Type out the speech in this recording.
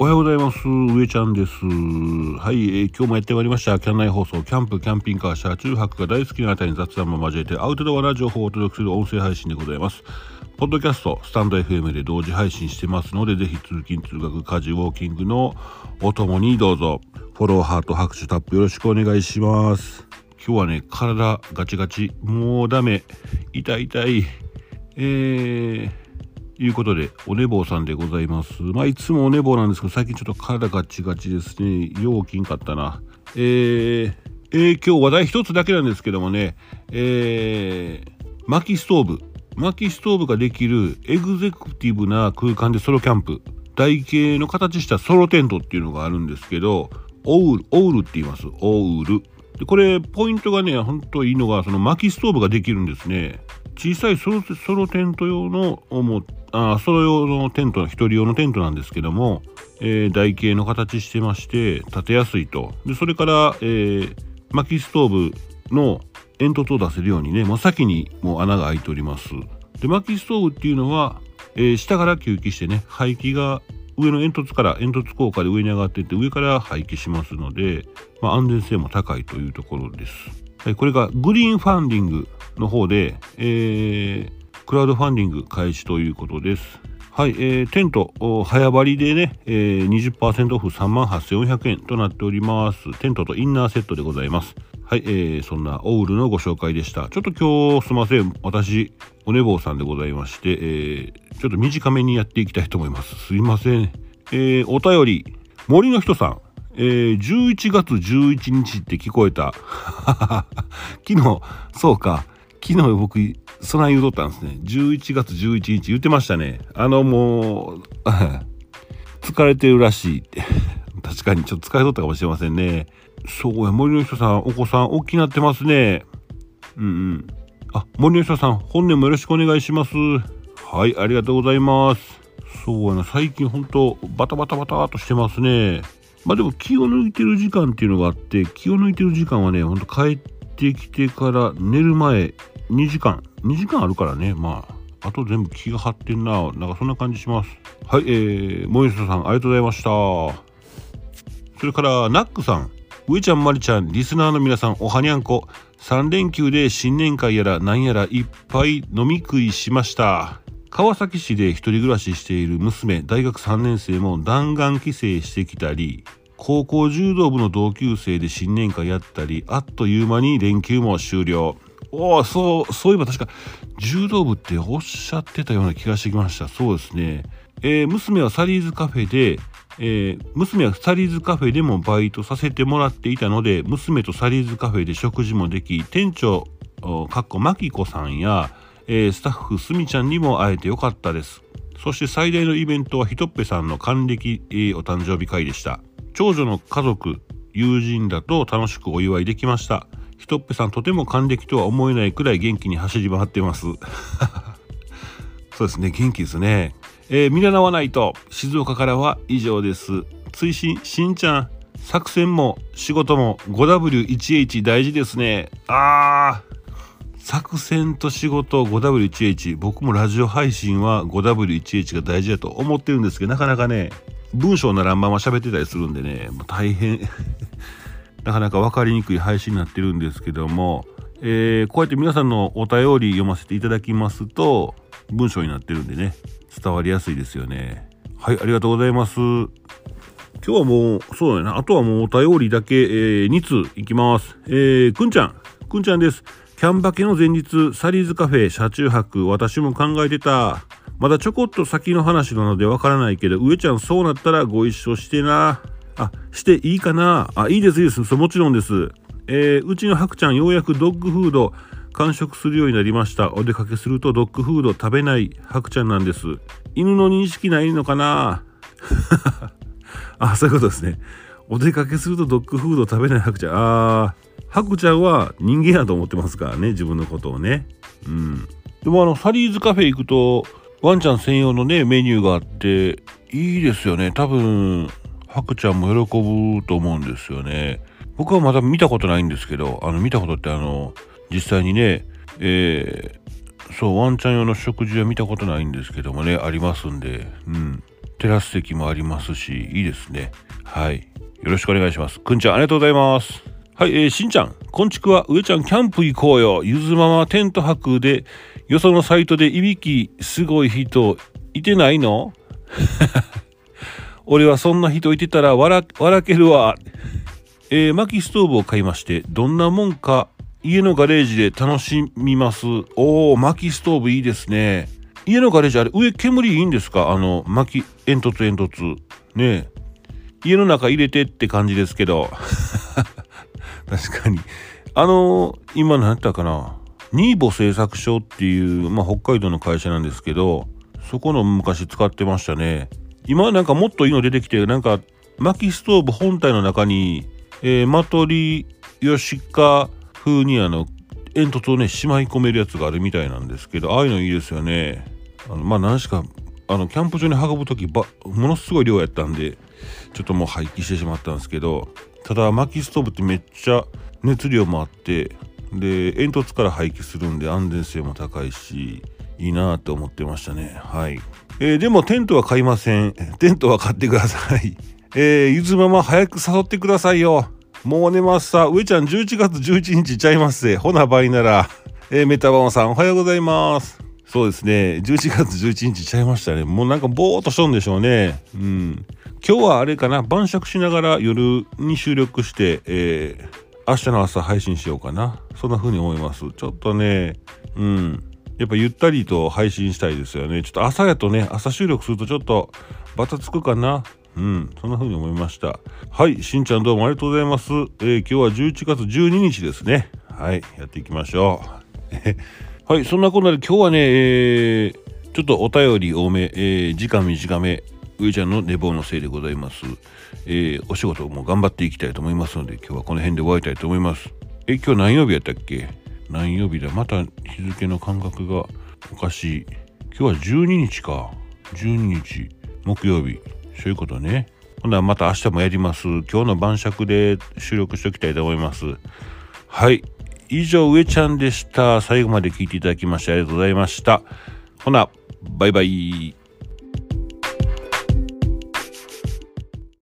おはようございます。上ちゃんです。はい、えー、今日もやってまいりました。キャン内放送、キャンプ、キャンピングカー、車中泊が大好きなあたりに雑談も交えて、アウトドアな情報をお届けする音声配信でございます。ポッドキャスト、スタンド FM で同時配信してますので、ぜひ通勤、通学、家事、ウォーキングのお供にどうぞ、フォロー、ハート、拍手、タップよろしくお願いします。今日はね、体ガチガチ、もうダメ、痛い痛い、えー、いうことで、お寝坊さんでございます。まあ、いつもお寝坊なんですけど、最近ちょっと体ガチガチですね。ようきんかったな。えー、えー、今日話題一つだけなんですけどもね、えー、薪ストーブ。薪ストーブができるエグゼクティブな空間でソロキャンプ。台形の形したソロテントっていうのがあるんですけど、オウル、オウルって言います。オウル。で、これ、ポイントがね、ほんといいのが、その薪ストーブができるんですね。小さいソロソロテント用のあソロ用のテント一人用のテントなんですけども、えー、台形の形してまして立てやすいと。でそれから、えー、薪ストーブの煙突を出せるようにねもう先にもう穴が開いております。で薪ストーブっていうのは、えー、下から吸気してね排気が上の煙突から煙突効果で上に上がっていって上から排気しますので、まあ、安全性も高いというところです、はい、これがグリーンファンディングの方で、えー、クラウドファンディング開始ということです。はい、えー、テント、早張りでね、えー、20%オフ3万8400円となっております。テントとインナーセットでございます。はい、えー、そんなオウルのご紹介でした。ちょっと今日すいません。私、お寝坊さんでございまして、えー、ちょっと短めにやっていきたいと思います。すいません。えー、お便り、森の人さん。えー、11月11日って聞こえた。昨日、そうか。昨日僕、そない言うとったんですね。11月11日言ってましたね。あのもう、疲れてるらしいって。確かにちょっと疲れとったかもしれませんね。そうや、森の人さん、お子さん、大きなってますね。うんうん。あ、森の人さん、本年もよろしくお願いします。はい、ありがとうございます。そうやな、最近ほんと、バタバタバタっとしてますね。まあでも気を抜いてる時間っていうのがあって、気を抜いてる時間はね、ほんと帰ってきてから寝る前2時間、2時間あるからね、まあ、あと全部気が張ってんな。なんかそんな感じします。はい、えー、もえさん、ありがとうございました。それから、ナックさん、上ちゃん、まりちゃん、リスナーの皆さん、おはにゃんこ。3連休で新年会やら何やらいっぱい飲み食いしました。川崎市で一人暮らししている娘、大学3年生も弾丸帰省してきたり、高校柔道部の同級生で新年会やったり、あっという間に連休も終了。おお、そう、そういえば確か柔道部っておっしゃってたような気がしてきました。そうですね。えー、娘はサリーズカフェで、えー、娘はサリーズカフェでもバイトさせてもらっていたので、娘とサリーズカフェで食事もでき、店長、かっこマキコさんや、えー、スタッフすみちゃんにも会えてよかったです。そして最大のイベントはひとっぺさんの還暦、えー、お誕生日会でした。長女の家族、友人らと楽しくお祝いできました。ひとっぺさんとても還暦とは思えないくらい元気に走り回ってます。そうですね元気ですね。えー、見習わないと静岡からは以上です。追伸しんちゃん作戦も仕事も 5W1H 大事ですね。あー作戦と仕事 5W1H 僕もラジオ配信は 5W1H が大事だと思ってるんですけどなかなかね文章ならんまま喋ってたりするんでねもう大変 なかなか分かりにくい配信になってるんですけども、えー、こうやって皆さんのお便り読ませていただきますと、文章になってるんでね、伝わりやすいですよね。はい、ありがとうございます。今日はもう、そうだな、あとはもうお便りだけ、えー、2通いきます。えー、くんちゃん、くんちゃんです。キャンバケの前日、サリーズカフェ車中泊、私も考えてた。まだちょこっと先の話なのでわからないけど、上ちゃんそうなったらご一緒してな。あ、していいかなあ、いいです、いいです。もちろんです。えー、うちのハクちゃん、ようやくドッグフード完食するようになりました。お出かけするとドッグフード食べないハクちゃんなんです。犬の認識ないのかな あ、そういうことですね。お出かけするとドッグフード食べないハクちゃん。あー、ハクちゃんは人間やと思ってますからね、自分のことをね。うん。でもあの、サリーズカフェ行くと、ワンちゃん専用のね、メニューがあって、いいですよね。多分、ハクちゃんも喜ぶと思うんですよね。僕はまだ見たことないんですけど、あの見たことってあの、実際にね、えー、そうワンちゃん用の食事は見たことないんですけどもねありますんでうん。テラス席もありますしいいですね。はい。よろしくお願いします。くんちゃんありがとうございます。はい、えー、しんちゃん、こんちくわ、上ちゃん、キャンプ行こうよ。ゆずママテント泊で、よそのサイトでいびき、すごい人、いてないの？俺はそんな人いてたら笑、笑けるわ。えー、薪ストーブを買いまして、どんなもんか、家のガレージで楽しみます。おー、薪ストーブいいですね。家のガレージ、あれ、上煙いいんですか？あの、薪、煙突煙突。ねえ家の中入れてって感じですけど。確かに。あのー、今何やったかな？ニーボ製作所っていう、まあ、北海道の会社なんですけど、そこの昔使ってましたね。今なんかもっといいの出てきて、なんか薪ストーブ本体の中に、えー、マトリヨシカ風にあの煙突をねしまい込めるやつがあるみたいなんですけどああいうのいいですよねあのまあ何しかあのキャンプ場に運ぶ時ばものすごい量やったんでちょっともう廃棄してしまったんですけどただ薪ストーブってめっちゃ熱量もあってで煙突から排気するんで安全性も高いしいいなって思ってましたね。はい、えー、でもテントは買いません。テントは買ってください。えー、ゆずママ早く誘ってくださいよ。もう寝ますさ。上ちゃん11月11日ちゃいますぜ。ほな倍なら。えー、メタバンさんおはようございます。そうですね。11月11日ちゃいましたね。もうなんかぼーっとしとんでしょうね。うん。今日はあれかな晩酌しながら夜に収録して、えー、明日の朝配信しようかな。そんな風に思います。ちょっとねうん。やっぱゆったりと配信したいですよね。ちょっと朝やとね朝収録するとちょっとバタつくかな。うん。そんな風に思いました。はい。しんちゃんどうもありがとうございます、えー、今日は11月12日ですね。はい。やっていきましょう。はい。そんなこんなで今日はね、えー、ちょっとお便り多め、えー、時間短め。上ちゃんの寝坊のせいでございます。えー、お仕事も頑張っていきたいと思いますので、今日はこの辺で終わりたいと思います。え、今日何曜日やったっけ？何曜日だ？また日付の感覚がおかしい。今日は12日か。12日。木曜日。そういうことね。ほんならまた明日もやります。今日の晩酌で収録しておきたいと思います。はい。以上、上ちゃんでした。最後まで聞いていただきましてありがとうございました。ほな、バイバイ。